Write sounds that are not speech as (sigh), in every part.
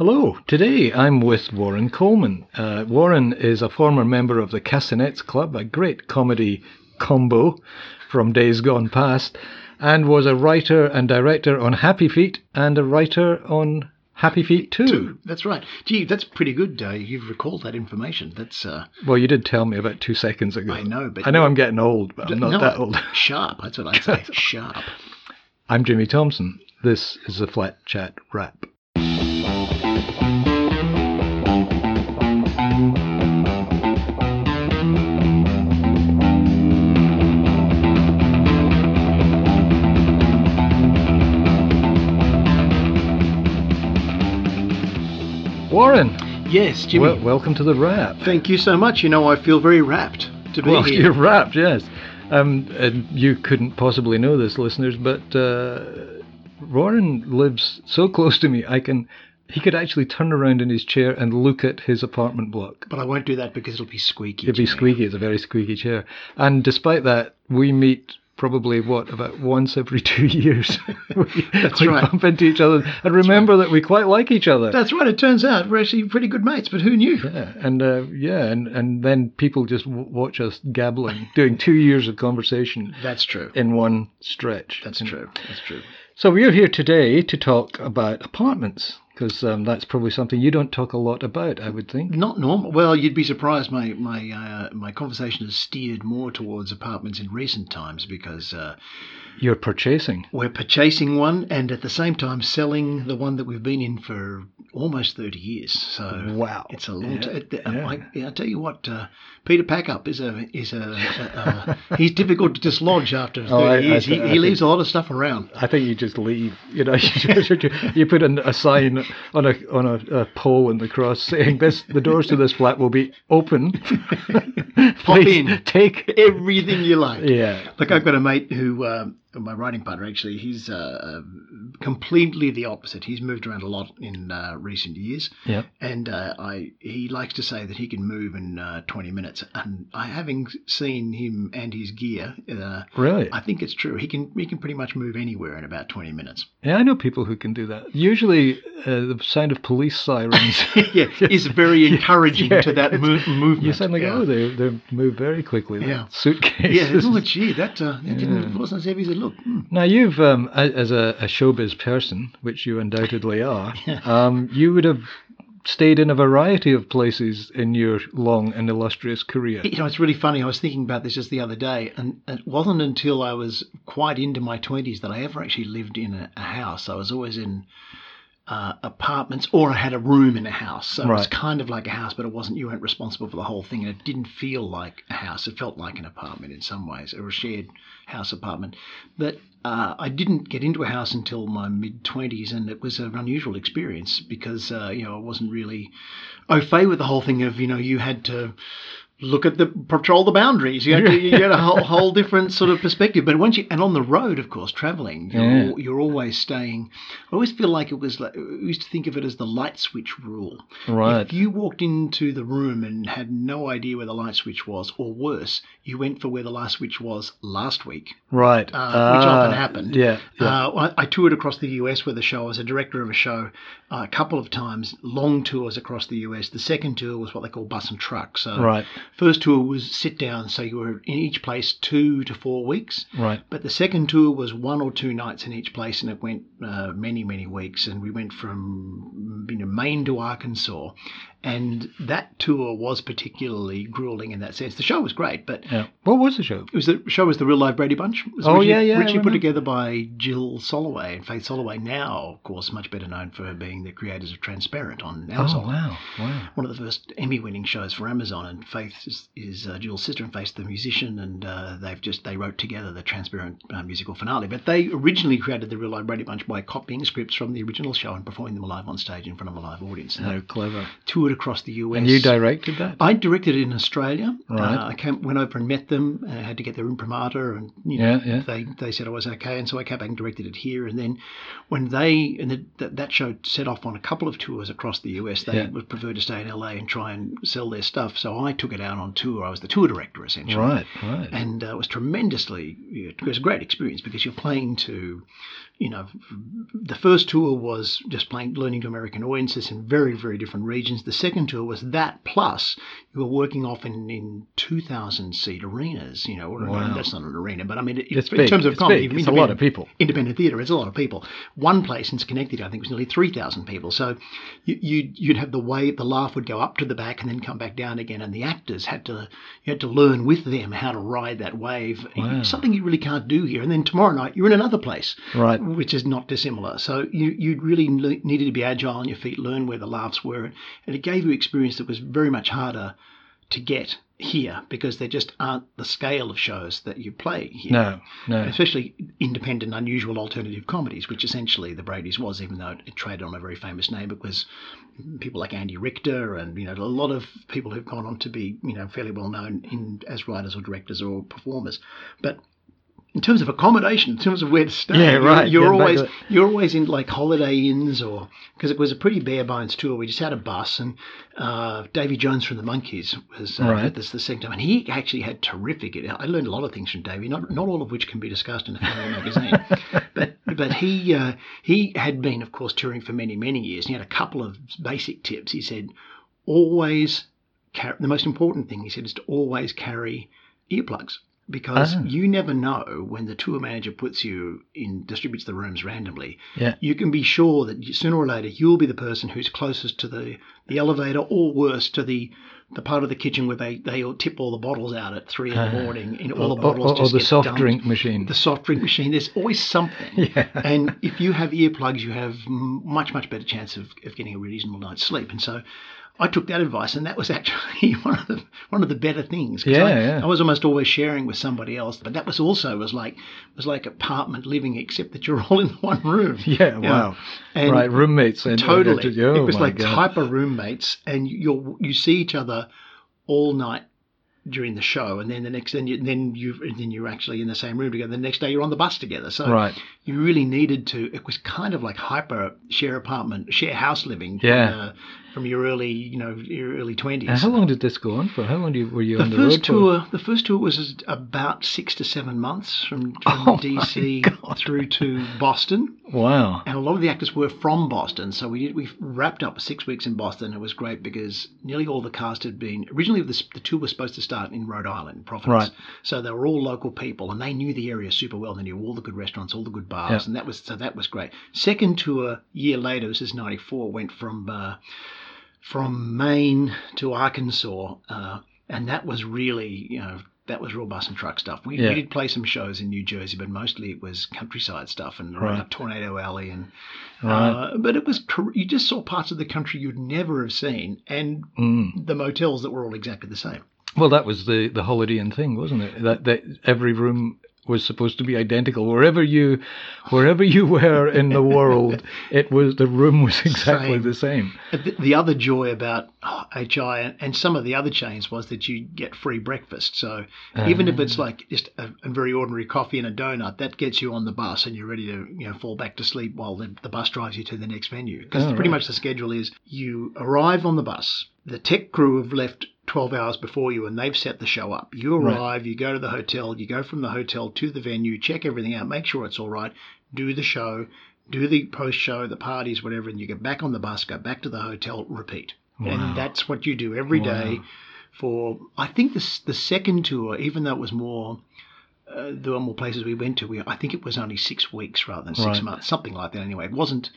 Hello, today I'm with Warren Coleman. Uh, Warren is a former member of the Castanets Club, a great comedy combo from days gone past, and was a writer and director on Happy Feet and a writer on Happy Feet 2. Two. That's right. Gee, that's pretty good. Uh, you've recalled that information. That's uh, Well, you did tell me about two seconds ago. I know, but I know I'm getting old, but I'm not no, that old. (laughs) Sharp. That's what I (laughs) say. Sharp. I'm Jimmy Thompson. This is the Flat Chat Wrap. Warren, Yes, Jimmy. wel- welcome to the Wrap. thank you so much. You know, I feel very wrapped to be Well, (laughs) here. you're wrapped, yes. Um, and you couldn't possibly know this, listeners, but uh, Warren lives so close to me, I can. He could actually turn around in his chair and look at his apartment block. But I won't do that because it'll be squeaky. It'd be squeaky. It's a very squeaky chair. And despite that, we meet probably what about once every (laughs) two years. (laughs) we, That's we right. bump into each other and remember that we quite like each other. That's right. It turns out we're actually pretty good mates, but who knew? Yeah, and uh, yeah, and, and then people just w- watch us gabbling, doing two years of conversation (laughs) That's true. in one stretch. That's true. That's true. So we're here today to talk about apartments because um, that's probably something you don't talk a lot about, I would think. Not normal. Well, you'd be surprised. My my uh, my conversation has steered more towards apartments in recent times because uh, You're purchasing. we're purchasing one and at the same time selling the one that we've been in for almost 30 years. So Wow. it's a long Yeah, time. yeah. I, I tell you what, uh, Peter Packup is a is a, a, a he's difficult to dislodge after 30 Oh, I- I years. th- he, I he leaves a lot of stuff around. I think you just leave. You know, you, (laughs) just- you put an, a sign on a on a, a pole in the cross saying this: the doors to this flat will be open. (laughs) Pop in. Take. Everything you like. Yeah. Like I've got a mate who, um, my writing partner actually, he's uh, completely the opposite. He's moved around a lot in uh, recent years, Yeah. and uh, I he likes to say that he can move in uh, 20 minutes. And I, having seen him and his gear, uh, Really? I think it's true. He can he can pretty much move anywhere in about 20 minutes. Yeah, I know people who can do that. Usually, uh, the sound of police sirens. (laughs) yeah, is (laughs) very encouraging Yeah, to that mo- movement. You suddenly yeah. go, oh, they they move very quickly. Yeah. Suitcase. Yeah, oh gee, that, uh, that didn't, Yeah. wasn't as heavy as it looked. Hmm. Now you've, um, as a, a showbiz person, which you undoubtedly are, (laughs) um, you would have stayed in a variety of places in your long and illustrious career. You know, it's really funny. I was thinking about this just the other day, and it wasn't until I was quite into my 20s that I ever actually lived in a, a house. I was always in uh, apartments or I had a room in a house. So it was kind of like a house, but it wasn't, you weren't responsible for the whole thing. And it didn't feel like a house. It felt like an apartment in some ways, or a shared house apartment. But uh, I didn't get into a house until my mid 20s, and it was an unusual experience because, uh, you know, I wasn't really au fait with the whole thing of, you know, you had to look at the patrol the boundaries. You to, you had a whole, (laughs) whole different sort of perspective. But once you and on the road, of course, traveling, you're, Yeah. you're always staying. I always feel like it was like we used to think of it as the light switch rule. Right. If you walked into the room and had no idea where the light switch was, or worse, you went for where the light switch was last week, Right. uh, which often Ah, happened. Yeah. yeah. Uh, I, I toured across the US with a show. I was a director of a show uh, a couple of times, long tours across the US. The second tour was what they call bus and truck. So right. First tour was sit down, so you were in each place two to four weeks. Right. But the second tour was one or two nights in each place, and it went uh, many, many weeks. And we went from you know Maine to Arkansas, and that tour was particularly grueling in that sense. The show was great, but Yeah. What was the show? it was the show was the Real Live Brady Bunch. Oh, originally- yeah, yeah, Originally put together by Jill Soloway and Faith Soloway. Now, of course, much better known for being the creators of Transparent on Amazon. Oh wow. Wow. One of the first Emmy-winning shows for Amazon, and Faith is, is uh, Jill's sister, and Faith's the musician, and uh, they've just they wrote together the Transparent uh, musical finale. But they originally created the Real Live Brady Bunch by copying scripts from the original show and performing them live on stage in front of a live audience. How they clever. toured across the US. And you directed that? I directed it in Australia. Right. Uh, I came, went over and met them. Uh, had to get their imprimatur, and you Yeah, yeah. they they said I was okay, and so I came back and directed it here. And then when they and the, that that show set off on a couple of tours across the US, they Yeah. would prefer to stay in LA and try and sell their stuff. So I took it out on tour. I was the tour director essentially. Right, right. And uh, it was tremendously, it was a great experience because you're playing to, you know, the first tour was just playing, learning to American audiences in very, very different regions. The second tour was that plus you were working often in 2,000 seat arenas. You know, Wow. that's not an arena, but I mean, it, It's in big, terms of it's comedy, it's a lot of people. Independent theatre, it's a lot of people. One place in Schenectady, I think, was nearly 3,000 people. So you, you'd, you'd have the wave, the laugh would go up to the back and then come back down again, and the actors had to you had to learn with them how to ride that wave. Wow. Something you really can't do here. And then tomorrow night you're in another place, Right. Which is not dissimilar. So you you really needed to be agile on your feet, learn where the laughs were, and it gave you experience that was very much harder to get here because there just aren't the scale of shows that you play here No, no. especially independent, unusual alternative comedies, which essentially the Brady's was, even though it traded on a very famous name. It was people like Andy Richter and you know a lot of people who've gone on to be you know fairly well known in as writers or directors or performers, but. In terms of accommodation, in terms of where to stay, Yeah, you're- right, You're, getting always you're always in like holiday inns or because it was a pretty bare bones tour. We just had a bus and uh, Davy Jones from the Monkees was uh, Right. with us the second time, and he actually had terrific. I learned a lot of things from Davy, not not all of which can be discussed in a family (laughs) magazine. But but he uh, he had been, of course, touring for many many years. And he had a couple of basic tips. He said, always car- the most important thing he said is to always carry earplugs because Ah. you never know when the tour manager puts you in distributes the rooms randomly Yeah. you can be sure that sooner or later you'll be the person who's closest to the, the elevator or worse to the the part of the kitchen where they, they all tip all the bottles out at three in the Ah. morning and Or, all the bottles or, bottles or just or the soft dumped. drink machine. the soft drink machine there's always something (laughs) Yeah. and if you have earplugs you have much much better chance of, of getting a reasonable night's sleep and so I took that advice, and that was (laughs) actually one of the one of the better things. Yeah, I, yeah. I was almost always sharing with somebody else, but that was also was like was like apartment living, except that you're (laughs) all in one room. (laughs) yeah, wow. And right, roommates. And, Totally, oh it was like God. hyper roommates, and you you see each other all night during the show, and then the next then you then you then you're actually in the same room together. The next day you're on the bus together. So Right. you really needed to. It was kind of like hyper share apartment, share house living. From, Yeah. uh, from your early, you know, your early twenties. How long did this go on for? How long you, were you The on the first road for? tour, the first tour was about six to seven months from, from (laughs) Oh DC through to Boston, Wow. and a lot of the actors were from Boston. So we did, we wrapped up six weeks in Boston. It was great because nearly all the cast had been originally the, the tour was supposed to start in Rhode Island, Providence. Right. So they were all local people, and they knew the area super well. They knew all the good restaurants, all the good bars, Yeah. and that was so that was great. Second tour, year later, this is '94, went from. Uh, from Maine to Arkansas, uh, and that was really, you know, that was real bus and truck stuff. We, Yeah. we did play some shows in New Jersey, but mostly it was countryside stuff and Right. around Tornado Alley, and Right. uh, but it was you just saw parts of the country you'd never have seen, and Mm. the motels that were all exactly the same. Well, that was the the Holiday Inn thing, wasn't it? That that every room was supposed to be identical wherever you wherever you were in the world. (laughs) It was the room was exactly Same. the same. The, the other joy about oh, HI and, some of the other chains was that you get free breakfast. So even if it's ah. like just a, a very ordinary coffee and a donut, that gets you on the bus and you're ready to you know fall back to sleep while the, the bus drives you to the next venue. Because Oh, pretty right. much the schedule is you arrive on the bus, the tech crew have left 12 hours before you and they've set the show up. You Right. arrive, you go to the hotel, you go from the hotel to the venue, check everything out, make sure it's all right, do the show, do the post show, the parties, whatever, and you get back on the bus, go back to the hotel, repeat. Wow. And that's what you do every day Wow. for, I think the, the second tour, even though it was more, uh, there were more places we went to, we, I think it was only six weeks rather than six Right. months, something like that anyway. It wasn't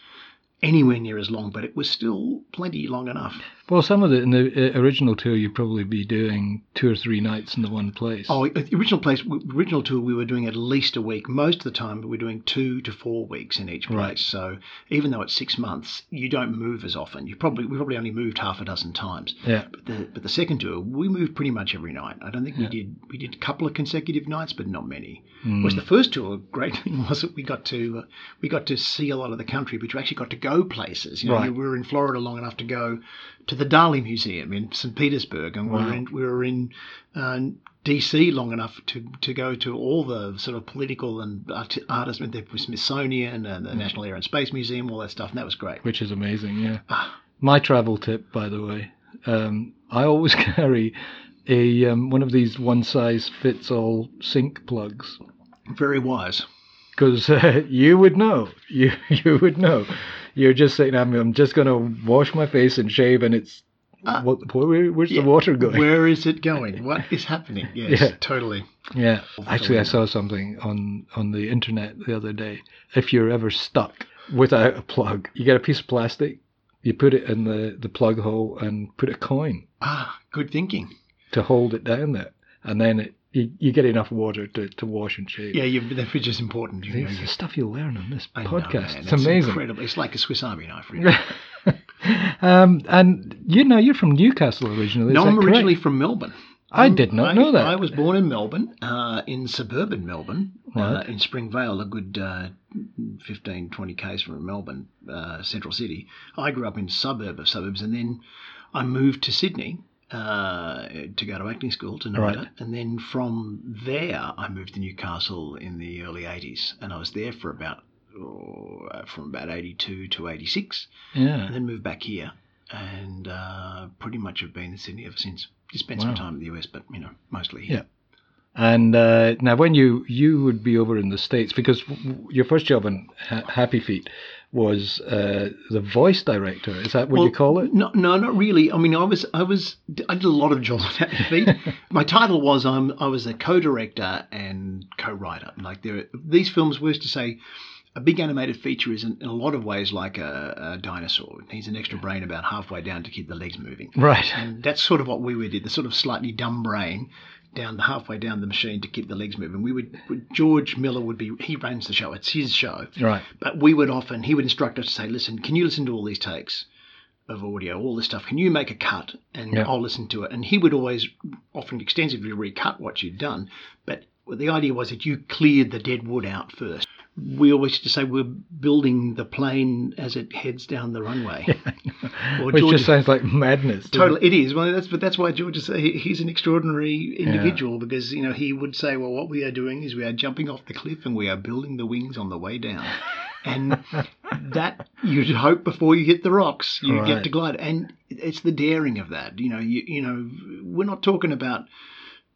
anywhere near as long, but it was still plenty long enough. Well, some of the in the uh, original tour, you'd probably be doing two or three nights in the one place. Oh, the original place, original tour, we were doing at least a week. Most of the time, we were doing two to four weeks in each place. Right. So even though it's six months, you don't move as often. You probably we probably only moved half a dozen times. yeah. But the but the second tour, we moved pretty much every night. I don't think we did we did a couple of consecutive nights, but not many. Mm. Whereas the first tour, great (laughs) thing was that we got to uh, we got to see a lot of the country, but you actually got to go places. You know, Right. we were in Florida long enough to go to the Dali Museum in St. Petersburg, and we were in we were in uh, DC long enough to to go to all the sort of political and art- artists, the Smithsonian and the National Air and Space Museum, all that stuff, and that was great. which is amazing. Yeah. Ah. My travel tip, by the way, um, I always (laughs) carry a um, one of these one size fits all sink plugs? Very wise. Because uh, (laughs) you would know. You you would know. You're just saying, I'm, I'm just going to wash my face and shave, and it's Uh, what, where, where's Yeah, the water going? Where is it (laughs) going? What is happening? Yes, Yeah. totally. Yeah, actually, I saw something on on the internet the other day. If you're ever stuck without a plug, you get a piece of plastic, you put it in the the plug hole, and put a coin Ah, good thinking. to hold it down there, and then it, you you get enough water to, to wash and shave. Yeah, you, the fridge is important. You know, It's the stuff you learn on this I know, podcast. man, it's amazing. Incredible. It's like a Swiss Army knife, really. (laughs) um, and you know, you're from Newcastle originally. is no, that I'm correct? originally from Melbourne. I did not I, know that. I was born in Melbourne, uh, in suburban Melbourne, uh, in Springvale, a good uh, 15, 20 k's from Melbourne, uh, central city. I grew up in suburb of suburbs, and then I moved to Sydney uh, to go to acting school to NIDA, Right. and then from there I moved to Newcastle in the early 80s, and I was there for about oh, from about 82 to 86 yeah. and then moved back here and uh, pretty much have been in Sydney ever since. Just spent some time in the US, but you know, mostly here. And uh, now, when you you would be over in the states, because your first job in ha- Happy Feet was uh, the voice director. Is that what you call it? No, no, not really. I mean, I was, I was, I did a lot of jobs at Happy Feet. (laughs) My title was, um, I was a co-director and co-writer. Like there, these films were to say, a big animated feature is in, in a lot of ways like a, a dinosaur. It needs an extra brain about halfway down to keep the legs moving. Right. And that's sort of what we did, the sort of slightly dumb brain down the halfway down the machine to keep the legs moving. We would George Miller would be he runs the show. It's his show. Right. But we would often he would instruct us to say, Listen, can you listen to all these takes of audio, all this stuff? Can you make a cut and Yeah. I'll listen to it? And he would always often extensively recut what you'd done. But the idea was that you cleared the dead wood out first. We always used to say we're building the plane as it heads down the runway. (laughs) Or Which George- just sounds like madness. Totally, it is. Well, that's but that's why George is he- he's an extraordinary individual because you know he would say, well, what we are doing is we are jumping off the cliff and we are building the wings on the way down, (laughs) and that you'd hope before you hit the rocks you Right. get to glide, and it's the daring of that. You know, you you know, we're not talking about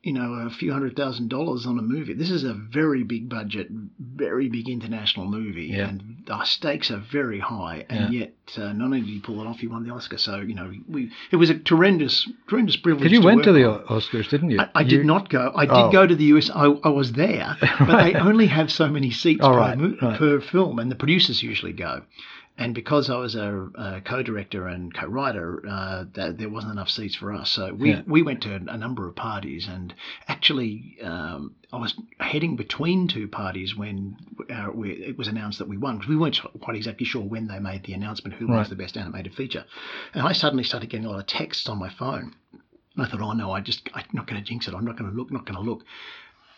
you know a few hundred thousand dollars on a movie. This is a very big budget, very big international movie, Yeah. and the stakes are very high. And yet, uh, not only did he pull it off, he won the Oscar. So you know, we it was a tremendous, tremendous privilege. Because you went to the on. Oscars, didn't you? I, I You- did not go. I did Oh. go to the US. I, I was there, but they (laughs) only have so many seats per, right, right. per film, and the producers usually go. And because I was a, a co-director and co-writer, uh, that there wasn't enough seats for us. So we, Yeah. we went to a number of parties, and actually, um, I was heading between two parties when uh, we, it was announced that we won. we weren't quite exactly sure when they made the announcement who Right. was the best animated feature, and I suddenly started getting a lot of texts on my phone. And I thought, oh no, I just I'm not going to jinx it. I'm not going to look, not going to look.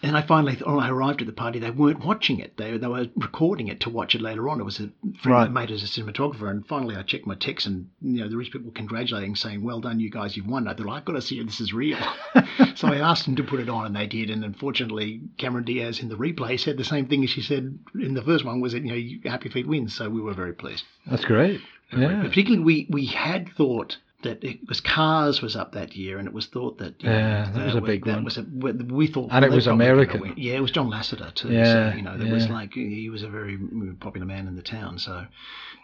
And I finally, when oh, I arrived at the party, they weren't watching it. They, they were recording it to watch it later on. It was a friend Right. that made as a cinematographer. And finally, I checked my text, and you know, there was people congratulating, saying, "Well done, you guys, you've won." I thought, I've got to see if this is real. (laughs) so I asked them to put it on, and they did. And unfortunately, Cameron Diaz in the replay said the same thing as she said in the first one: was that you know, Happy Feet wins. So we were very pleased. That's great. Yeah. particularly, we we had thought that it was Cars was up that year, and it was thought that you know, Yeah, that was a big that one. Was a, we thought, And it was they're probably gonna American. Yeah, it was John Lasseter too. Yeah, so, you know, that was like he was a very popular man in the town. So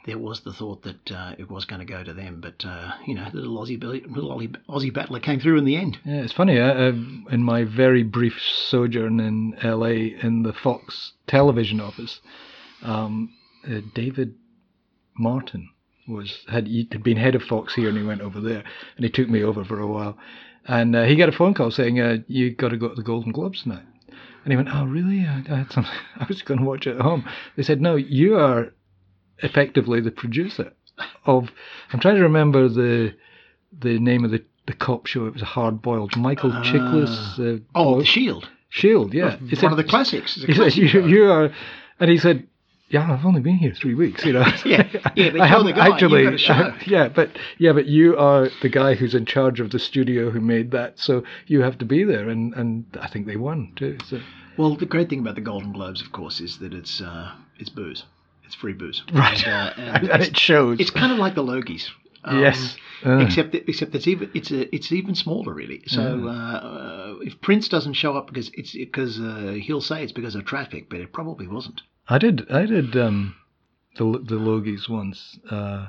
there was the thought that uh, it was going to go to them, but uh, you know, the little Aussie little Aussie, Aussie battler came through in the end. Yeah, it's funny. Uh, uh, in my very brief sojourn in LA in the Fox television office, um, uh, David Martin was had he had been head of Fox here, and he went over there, and he took me over for a while, and uh, he got a phone call saying, uh, "You got to go to the Golden Globes now." And he went, "Oh, really? I, I had some. (laughs) I was going to watch it at home." They said, "No, you are effectively the producer of." I'm trying to remember the the name of the the cop show. It was a hard boiled. Michael Ah. Chiklis. Uh, Oh, Boyle- The Shield, Shield. Yeah, It's one said- of the classics. It's He said, you, you are, and he said, "Yeah, I've only been here three weeks." (laughs) You know. Yeah, yeah, but I you're the guy, actually. show. (laughs) yeah, but yeah, but you are the guy who's in charge of the studio who made that, so you have to be there, and and I think they won too. So. Well, the great thing about the Golden Globes, of course, is that it's uh, it's booze. It's free booze. (laughs) Right. And, uh, and and it shows. it's kind of like the Logies. Um, Yes. Uh. except that, except that's even it's a, it's even smaller really. So uh, uh, if Prince doesn't show up because it's because uh, he'll say it's because of traffic, but it probably wasn't. I did. I did um, the the Logies once. Uh,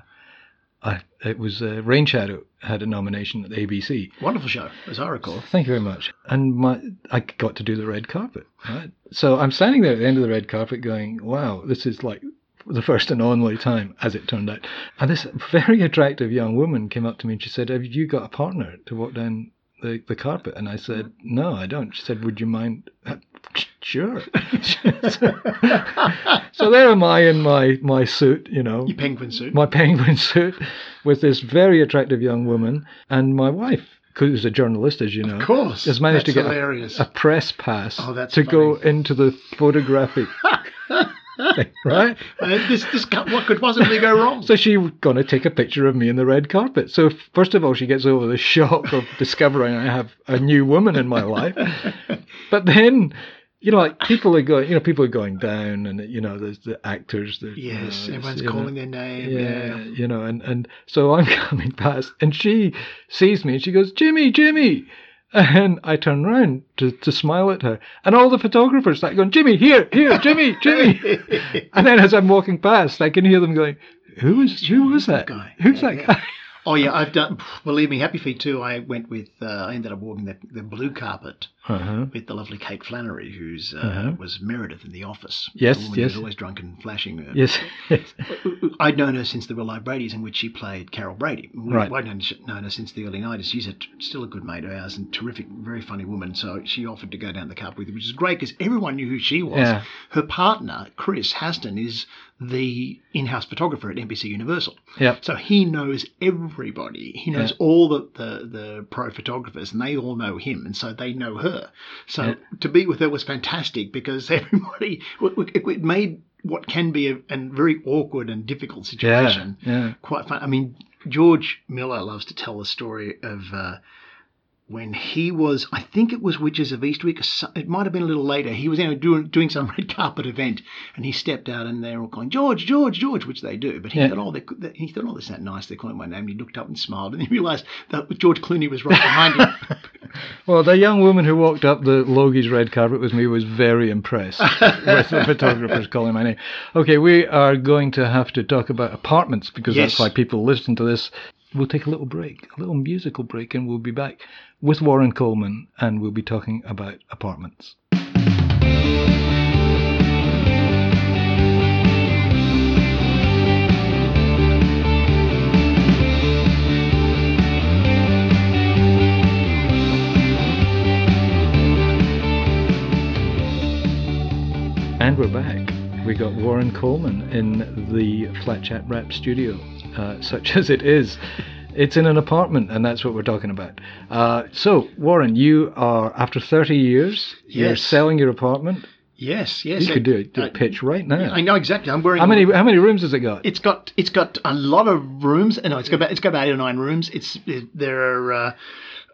I it was uh, Rain Shadow had a nomination at the ABC. Wonderful show, as I recall. Thank you very much. And my I got to do the red carpet. Right. So I'm standing there at the end of the red carpet, going, "Wow, this is like." The first and only time, as it turned out. And this very attractive young woman came up to me and she said, Have you got a partner to walk down the, the carpet? And I said, mm-hmm. No, I don't. She said, Would you mind? (laughs) Sure. (laughs) so there am I in my, my suit, you know, Your penguin suit. my penguin suit, with this very attractive young woman, and my wife, who's a journalist, as you know, of course, has managed That's to get a, a press pass Oh, to go into the photographic (laughs) thing, (laughs) right? Uh, this, this what could possibly go wrong? So she's going to take a picture of me in the red carpet. So first of all, she gets over the shock of (laughs) discovering I have a new woman in my life. (laughs) But then, you know, like people are going, you know, people are going down, and you know, there's the actors. The, you yes, know, everyone's you know, calling their name. yeah, Yeah. you know, and and so I'm coming past, and she sees me, and she goes, "Jimmy, Jimmy," and I turn around to to smile at her, and all the photographers start going, "Jimmy, here, here, Jimmy, (laughs) Jimmy," and then as I'm walking past, I can hear them going, "Who was who was that? guy? Who's Yeah, that yeah. guy?" Oh yeah, I've done. Believe me, Happy Feet too. I went with. Uh, I ended up walking the, the blue carpet Uh-huh. with the lovely Kate Flannery, who's uh, Uh-huh. was Meredith in The Office. Yes, the woman yes. Who's always drunk and flashing. Uh, Yes, (laughs) yes. I'd known her since the Real Life Brady's, in which she played Carol Brady. We- Right. I'd known, known her since the early 90s. She's a, still a good mate of ours and terrific, very funny woman. So she offered to go down the cup with her, which is great because everyone knew who she was. Yeah. Her partner, Chris Haston, is the in house photographer at NBC Universal. Yep. So he knows everybody. He knows Yeah. all the, the, the pro photographers, and they all know him, and so they know her. So Yeah. to be with her was fantastic because (laughs) everybody it, made what can be a, a very awkward and difficult Yeah, situation yeah. quite fun. I mean, George Miller loves to tell the story of. Uh, when he was, I think it was Witches of Eastwick. It might have been a little later. He was know, doing doing some (laughs) red carpet event, and he stepped out, and they were all calling George, George, George, which they do. But he Yeah. thought, oh, they, he thought, oh, that's not nice. They're calling my name. And he looked up and smiled, and he realised that George Clooney was right behind him. (laughs) Well, the young woman who walked up the Logie's red carpet with me was very impressed (laughs) with the photographers calling my name. Okay, we are going to have to talk about apartments because Yes. that's why people listen to this. We'll take a little break, a little musical break, and we'll be back with Warren Coleman and we'll be talking about apartments. And we're back. We got Warren Coleman in the Flat Chat Wrap studio, uh, such (laughs) as it is. It's in an apartment, and that's what we're talking about. Uh, so, Warren, you are after 30 years. You're selling your apartment. yes, yes. You could do, a- do a I- pitch right now. I know exactly. I'm wearing. How many how many rooms has it got? It's got it's got a lot of rooms. No, it's got about it's got about eight or nine rooms. It's it, there are uh,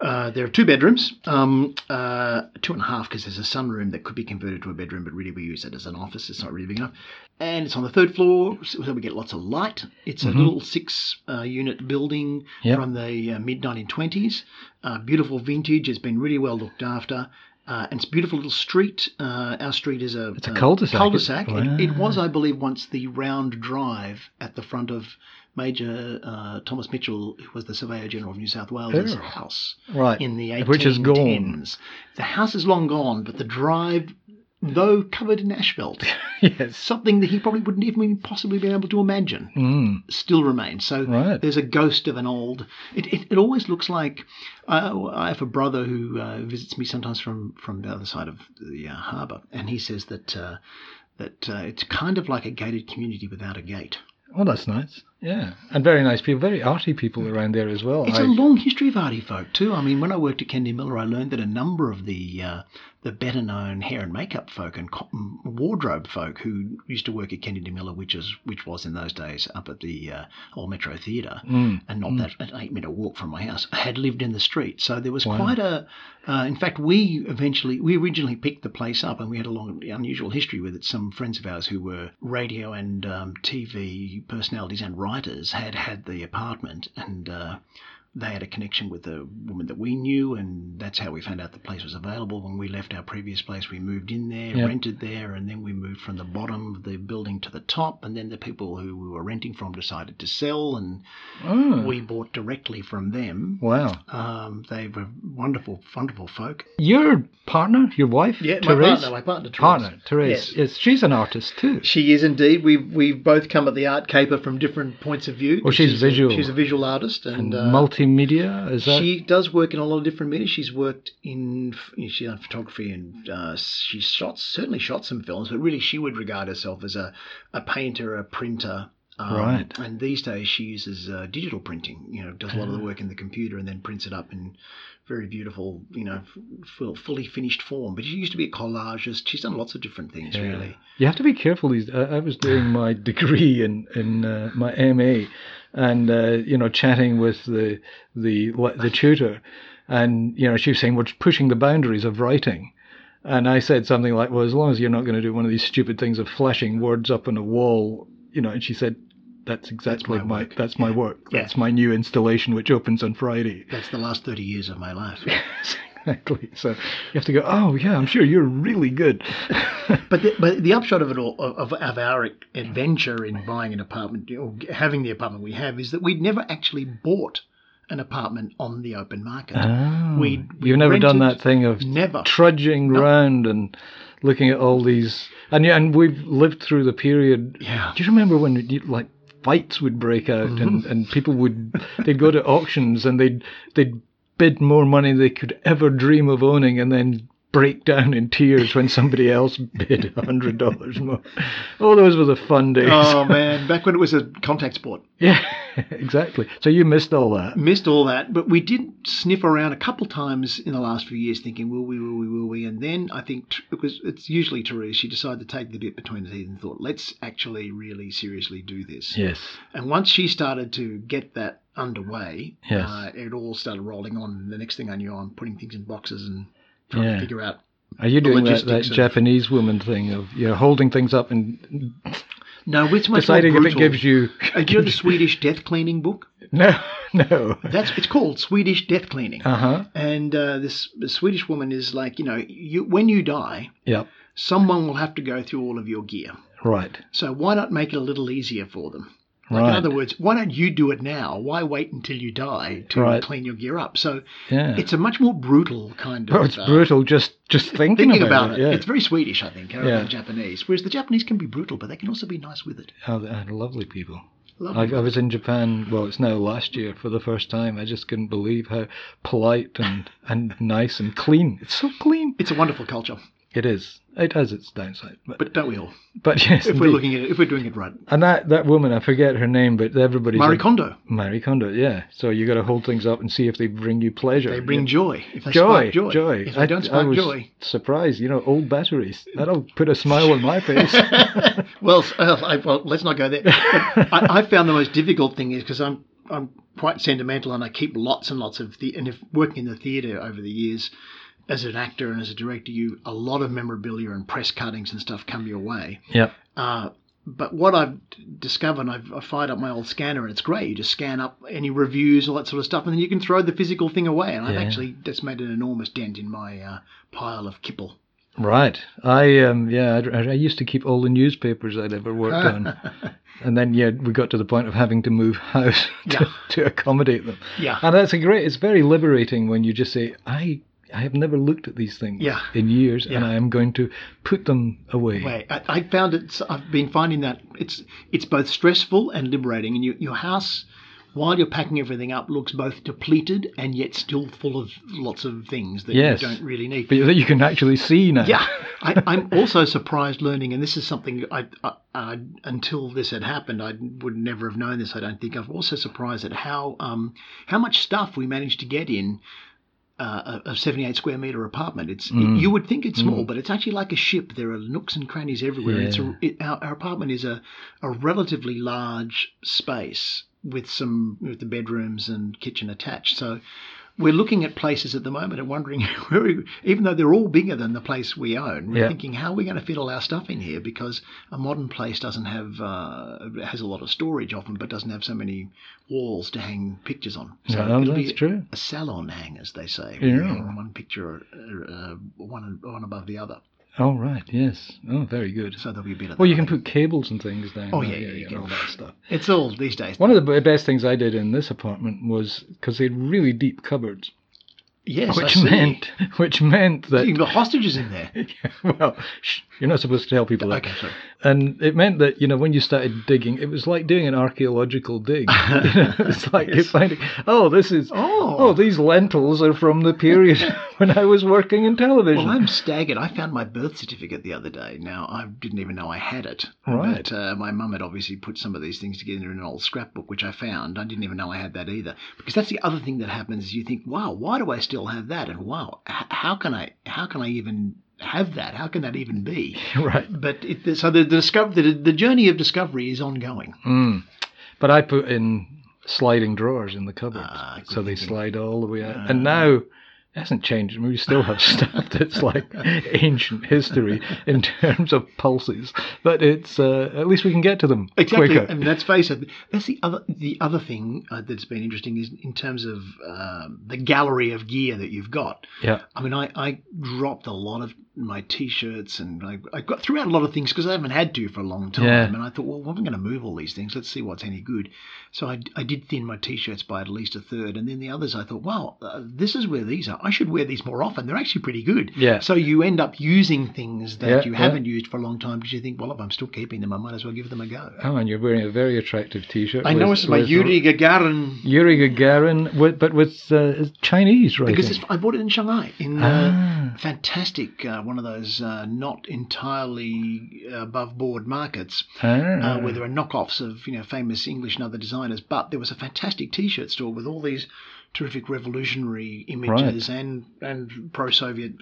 uh, there are two bedrooms, um, uh, two and a half because there's a sunroom that could be converted to a bedroom, but really we use it as an office. It's not really big enough, and it's on the third floor, so we get lots of light. It's a little six uh, unit building Yep. from the uh, mid 1920s. Uh, beautiful vintage. It's been really well looked after. Uh, and it's a beautiful little street. Uh, our street is a, It's a cul-de-sac. Cul-de-sac. It, it was, I believe, once the round drive at the front of Major uh, Thomas Mitchell, who was the Surveyor General of New South Wales' Oh. house right. in the 1810s. Which is gone. The house is long gone, but the drive, though covered in asphalt, (laughs) yes. something that he probably wouldn't even possibly been able to imagine, Mm, still remains. So right. there's a ghost of an old. It, it, it always looks like. Uh, I have a brother who uh, visits me sometimes from, from the other side of the uh, harbour, and he says that uh, that uh, it's kind of like a gated community without a gate. Oh, that's nice. Yeah, and very nice people, very arty people around there as well. It's I- a long history of arty folk too. I mean, when I worked at Kennedy Miller, I learned that a number of the uh, the better known hair and makeup folk and co- wardrobe folk who used to work at Kennedy Miller, which is which was in those days up at the uh, old Metro Theatre, Mm, and not that an eight minute walk from my house, had lived in the street. So there was Wow. quite a. Uh, in fact, we eventually we originally picked the place up, and we had a long unusual history with it. Some friends of ours who were radio and um, TV personalities and writers had had the apartment, and uh, they had a connection with a woman that we knew, and that's how we found out the place was available. When we left our previous place, we moved in there, Yep. rented there, and then we moved from the bottom of the building to the top. And then the people who we were renting from decided to sell, and Oh, we bought directly from them. wow. Um, they were wonderful, wonderful folk. Your partner, your wife, Yeah, my partner, my partner, Therese. Partner, Therese. Yes. Yes. she's an artist too. She is indeed. We've we've both come at the art caper from different points of view. Oh, she's a- visual. she's a visual artist, and, And uh, multimedia, is that? she does work in a lot of different media. She's worked in she's done photography and uh, she's shot certainly shot some films, but really she would regard herself as a a painter, a printer. Um, Right. And these days she uses uh, digital printing. You know, does a lot of the work in the computer and then prints it up in very beautiful, you know, f- fully finished form. But she used to be a collagist. She's done lots of different things, Yeah. really. You have to be careful. These I, I was doing my (laughs) degree in in uh, my MA, and uh, you know, chatting with the the the tutor, and you know, she was saying we're pushing the boundaries of writing. And I said something like, "Well, as long as you're not going to do one of these stupid things of flashing words up on a wall, you know." And she said, "That's exactly my my, that's my Yeah. work. Yeah. That's my new installation, which opens on Friday." That's the last 30 years of my life. (laughs) exactly. So you have to go. Oh yeah, I'm sure you're really good. (laughs) But the, but the upshot of it all, of, of our adventure in buying an apartment, or having the apartment we have, is that we'd never actually bought an apartment on the open market. Oh, We- you've never done that thing of Never. trudging No. round and looking at all these, and yeah, and we've lived through the period. Yeah. Do you remember when you, like fights would break out Mm-hmm. (laughs) and, and people would they'd go to auctions and they'd they'd bid more money they could ever dream of owning and then break down in tears when somebody else bid a hundred dollars more. Oh, those were the fun days. Oh man, back when it was a contact sport. yeah, (laughs) exactly. So you missed all that. Missed all that, but we did sniff around a couple times in the last few years, thinking, "Will we? Will we? Will we?" And then I think was it's usually Therese. She decided to take the bit between the teeth and thought, "Let's actually really seriously do this." Yes. And once she started to get that underway, Yes. uh, it all started rolling on. And the next thing I knew, I'm putting things in boxes and trying Yeah. to figure out. Are you doing that, that Japanese woman thing of you're holding things up and No, it's much deciding if it gives you Uh, do you know the Swedish death cleaning book? no (laughs) no That's it's called Swedish death cleaning. uh huh And uh, this Swedish woman is like, you know, you when you die, yep someone will have to go through all of your gear. right So why not make it a little easier for them? Like right in other words, why don't you do it now? Why wait until you die to Right. clean your gear up? So yeah it's a much more brutal kind of. oh, it's uh, brutal just just thinking, Thinking about, about, it, yeah it's very Swedish, I think, rather Yeah. than Japanese. Whereas the Japanese can be brutal, but they can also be nice with it. oh, they're lovely people I, I was in Japan well it's now last year for the first time I just couldn't believe how polite and and nice and clean it's so clean It's a wonderful culture, it is it has its downside but but don't we all? but (laughs) yes If we're looking at it, if we're doing it right. and that that woman I forget her name but everybody's Marie Kondo, Marie Kondo, yeah. So you got to hold things up and see if they bring you pleasure. they bring Yeah. joy. If they joy, joy, joy. If they don't spark I was joy, surprised. You know, old batteries. That'll put a smile on my face. (laughs) (laughs) well, uh, I, well, let's not go there. But I, I found the most difficult thing is because I'm I'm quite sentimental and I keep lots and lots of the and if working in the theatre over the years as an actor and as a director, you a lot of memorabilia and press cuttings and stuff come your way. yep. Uh, but what I've discovered, I've I fired up my old scanner and it's great. You just scan up any reviews, all that sort of stuff, and then you can throw the physical thing away. And I've Yeah. actually that's made an enormous dent in my uh, pile of kipple. Right. I um yeah. I, I used to keep all the newspapers I'd ever worked on, (laughs) and then yeah, we got to the point of having to move house (laughs) to, Yeah. to accommodate them. Yeah. And that's a great. It's very liberating when you just say, I. I have never looked at these things Yeah. in years, and I am going to put them away. way. I, I found it. I've been finding that it's it's both stressful and liberating. And you, your house, while you're packing everything up, looks both depleted and yet still full of lots of things that Yes. you don't really need. But that you can actually see now. Yeah, (laughs) I, I'm also surprised learning, and this is something I, I, I until this had happened, I would never have known this. I don't think. I'm also surprised at how um how much stuff we managed to get in. Uh, a a 78 square meter apartment. It's Mm. you would think it's small, but it's actually like a ship. There are nooks and crannies everywhere. It's a, it, our, our apartment is a, a relatively large space with some with the bedrooms and kitchen attached. So we're looking at places at the moment and wondering, (laughs) where we, even though they're all bigger than the place we own, we're Yeah. thinking how are we going to fit all our stuff in here because a modern place doesn't have uh, has a lot of storage often, but doesn't have so many walls to hang pictures on. So No, it'll that's be true. a salon hang, as they say. Yeah. One picture, uh, one one above the other. Oh right, yes. Oh, very good. So there'll be a bit of. Well, you can put cables and things down. Oh, yeah, yeah, you and all that stuff. It's all these days. One of the best things I did in this apartment was because they had really deep cupboards, yes, (laughs) which meant which meant that You've got hostages in there. (laughs) well, shh, you're not supposed to tell people that. Okay, sorry. And it meant that you know when you started digging, it was like doing an archaeological dig. (laughs) You know, it's like you're Yes. finding, oh, this is Oh. oh, these lentils are from the period when I was working in television. Well, I'm staggered. I found my birth certificate the other day. Now, I didn't even know I had it. Right. But uh, my mum had obviously put some of these things together in an old scrapbook, which I found. I didn't even know I had that either. Because that's the other thing that happens. is You think, wow, why do I still have that? And wow, how can I? How can I even have that? How can that even be? (laughs) right. But it, so the, the discover the, the journey of discovery is ongoing. Mm. But I put in sliding drawers in the cupboards, Ah, so they slide all the way out. Ah. and now it hasn't changed. We still have (laughs) stuff that's like ancient history in terms of pulses, but it's uh, at least we can get to them Exactly, quicker. and let's face it. That's the other the other thing uh, that's been interesting is in terms of um, the gallery of gear that you've got. yeah, I mean, I, I dropped a lot of my t-shirts and I, I got threw out a lot of things because I haven't had to for a long time. Yeah. And I thought, well, I'm going to move all these things. Let's see what's any good. So I, I did thin my t-shirts by at least a third, and then the others I thought, wow, uh, this is where these are. I should wear these more often. They're actually pretty good. Yeah. So you end up using things that Yeah, you haven't used for a long time because you think, well, if I'm still keeping them, I might as well give them a go. Oh, and you're wearing a very attractive T-shirt. I know with- it's my Yuri Gagarin Yuri Gagarin, with, but with uh, Chinese writing. because it's, I bought it in Shanghai in uh, ah, fantastic uh, one of those uh, not entirely above board markets ah. uh, where there are knockoffs of you know famous English and other designers. But there was a fantastic T-shirt store with all these terrific revolutionary images and and pro-Soviet.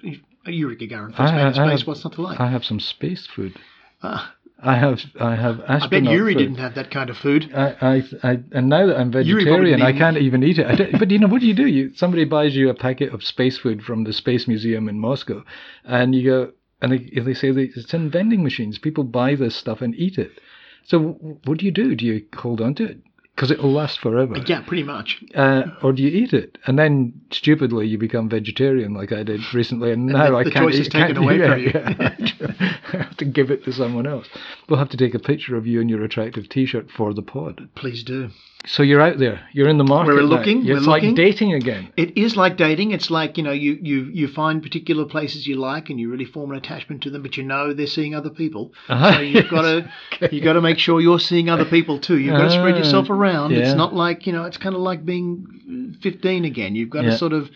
Yuri Gagarin, first I- man in space. have- What's not to like? I have some space food. Ah, I have I have astronaut I bet Yuri food. didn't have that kind of food. I, I, I, and now that I'm vegetarian, I can't even eat it. But you know, what do you do? You somebody buys you a packet of space food from the Space Museum in Moscow, and you go, and they, they say that it's in vending machines. People buy this stuff and eat it. So what do you do? Do you hold on to it because it'll last forever? Yeah, pretty much. Uh, or do you eat it? And then stupidly you become vegetarian, like I did recently, and now the- I the can't The choice eat. is taken away yeah, from you. yeah. (laughs) I have to give it to someone else. We'll have to take a picture of you in your attractive T-shirt for the pod. Please do. So you're out there. You're in the market. We're now. looking, It's we're like looking. dating again. It is like dating. It's like you know, you you you find particular places you like, and you really form an attachment to them, but you know they're seeing other people. Uh-huh. So you've got to you've got to make sure you're seeing other people too. You've got to spread Ah, yourself around. yeah. It's not like you know, it's kind of like being 15 again. You've got Yeah. to sort of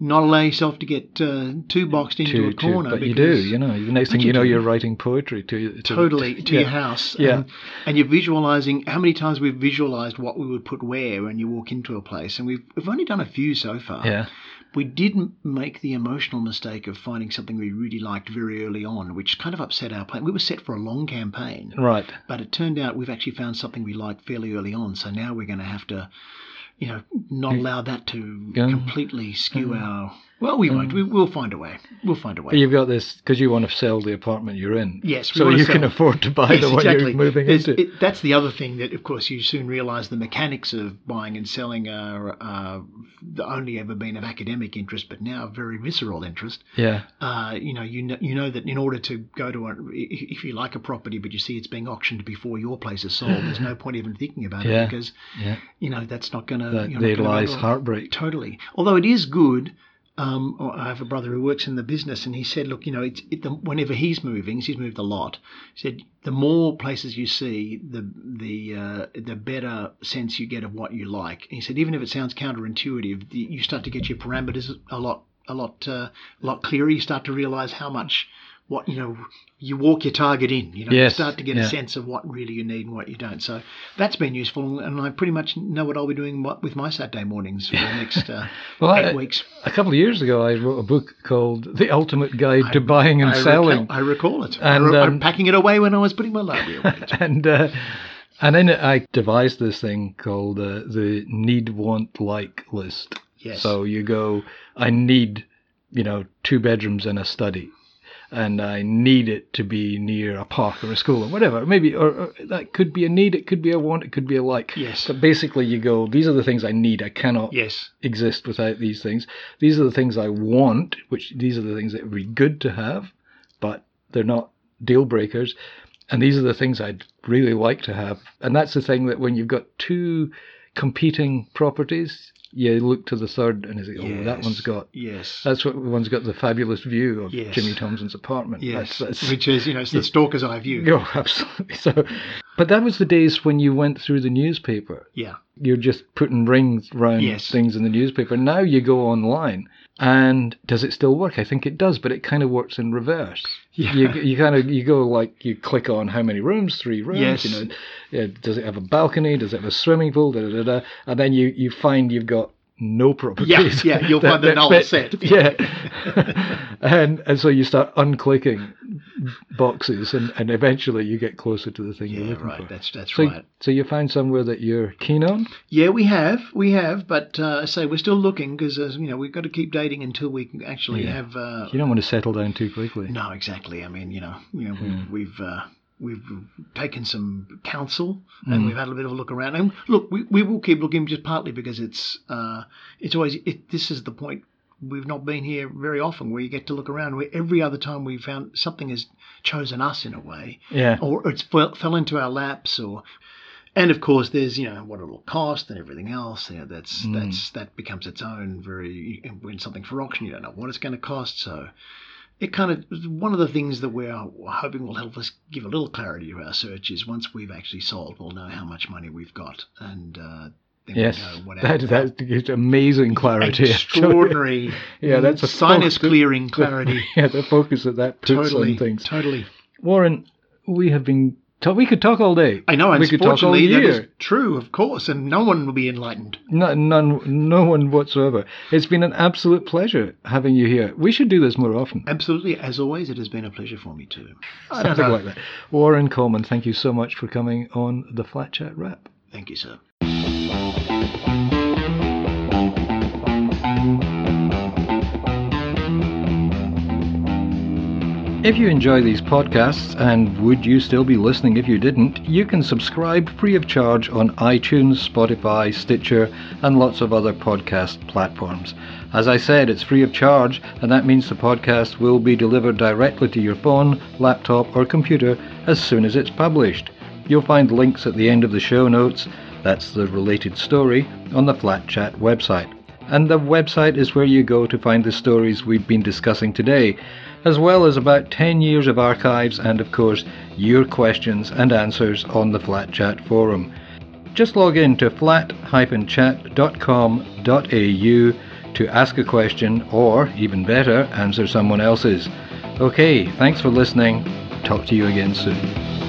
not allow yourself to get uh, too boxed into To, a corner. to, but you do. You know, the next thing you you know, do. you're writing poetry to, to totally (laughs) to yeah. your house. Yeah. And, and you're visualizing how many times we've visualized what we would put where when you walk into a place, and we've we've only done a few so far. Yeah. We did make the emotional mistake of finding something we really liked very early on, which kind of upset our plan. We were set for a long campaign, Right. but it turned out we've actually found something we liked fairly early on. So now we're going to have to, you know, not allow that to Yeah. completely skew mm-hmm. our. Well, we won't. We, we'll find a way. We'll find a way. But you've got this because you want to sell the apartment you're in. Yes, So you sell. can afford to buy Yes, the one exactly. you're moving There's- into. it- that's the other thing that, of course, you soon realise the mechanics of buying and selling are uh, only ever been of academic interest, but now very visceral interest. yeah. Uh, you know, you know, you know that in order to go to a, if if you like a property, but you see it's being auctioned before your place is sold, there's no (laughs) point even thinking about Yeah. it because Yeah. you know that's not going to. That, there lies heartbreak. Totally. Although it is good. Um, I have a brother who works in the business, and he said, "Look, you know, it's it, the, whenever he's moving, he's moved a lot. He said the more places you see, the the uh, the better sense you get of what you like. And he said, even if it sounds counterintuitive, the, you start to get your parameters a lot a lot uh, a lot clearer. You start to realize how much what you know you walk your target in. You know, Yes, you start to get yeah. a sense of what really you need and what you don't. So that's been useful, and I pretty much know what I'll be doing with my Saturday mornings for the (laughs) next uh, Well, eight I- weeks. A couple of years ago, I wrote a book called "The Ultimate Guide to Buying and I Selling," Recall, I recall it. And, I re- I'm um, packing it away when I was putting my library away. (laughs) and uh, and then I devised this thing called uh, the need, want, like list. Yes. So you go, I need, you know, two bedrooms and a study. And I need it to be near a park or a school or whatever. Maybe, or, or that could be a need, it could be a want, it could be a like. Yes. But basically, you go, these are the things I need. I cannot Yes. exist without these things. These are the things I want, which these are the things that would be good to have, but they're not deal breakers. And these are the things I'd really like to have. And that's the thing that when you've got two competing properties, you look to the third and you say, oh, that one's got. Yes. That's what one's got the fabulous view of Yes. Jimmy Thompson's apartment. yes. That's, that's, Which is, you know, it's the (laughs) stalker's eye view. Oh, absolutely. So, but that was the days when you went through the newspaper Yeah. you're just putting rings around Yes. things in the newspaper. Now you go online, and does it still work? I think it does, but it kind of works in reverse. Yeah. You you kind of you go like you click on how many rooms, three rooms. Yes. You know, yeah, does it have a balcony? Does it have a swimming pool? Da, da, da, da. And then you you find you've got no properties. yeah, you'll (laughs) find the null set. (laughs) Yeah, (laughs) and and so you start unclicking boxes, and, and eventually you get closer to the thing you're Yeah, looking right. for. That's that's So, right. so you find somewhere that you're keen on? Yeah, we have, we have, but uh, I say we're still looking because you know we've got to keep dating until we can actually Yeah. have. Uh, You don't want to settle down too quickly. no, exactly. I mean, you know, you know, Hmm. we've we've taken some counsel and we've had a bit of a look around. And look, we, we will keep looking just partly because it's uh, it's always it, this is the point. We've not been here very often where you get to look around. Where every other time we found something has chosen us in a way, Yeah. or it's fell, fell into our laps, or and of course there's you know what it'll cost and everything else. You know, that's Mm. that's that becomes its own very when something for auction you don't know what it's going to cost. So it kind of one of the things that we're hoping will help us give a little clarity to our search is once we've actually sold, we'll know how much money we've got and. Uh, then Yes. we know what our- That that gives amazing clarity. actually. extraordinary, (laughs) Yeah, that's a sinus focus. clearing clarity. (laughs) Yeah, the focus that that puts totally, on things. totally. Warren, we have been. Ta- we could talk all day. I know, and we could talk all that year. is true, of course, and no one will be enlightened. No, none, no one whatsoever. It's been an absolute pleasure having you here. We should do this more often. Absolutely, as always, it has been a pleasure for me too. Something (laughs) like that. Warren Coleman, thank you so much for coming on the Flat Chat Wrap. Thank you, sir. If you enjoy these podcasts, and would you still be listening if you didn't, you can subscribe free of charge on iTunes, Spotify, Stitcher, and lots of other podcast platforms. As I said, it's free of charge, and that means the podcast will be delivered directly to your phone, laptop, or computer as soon as it's published. You'll find links at the end of the show notes, that's the related story, on the Flat Chat website. And the website is where you go to find the stories we've been discussing today, as well as about 10 years of archives and, of course, your questions and answers on the Flat Chat forum. Just log in to flat-chat.com.au to ask a question or, even better, answer someone else's. Okay, thanks for listening. Talk to you again soon.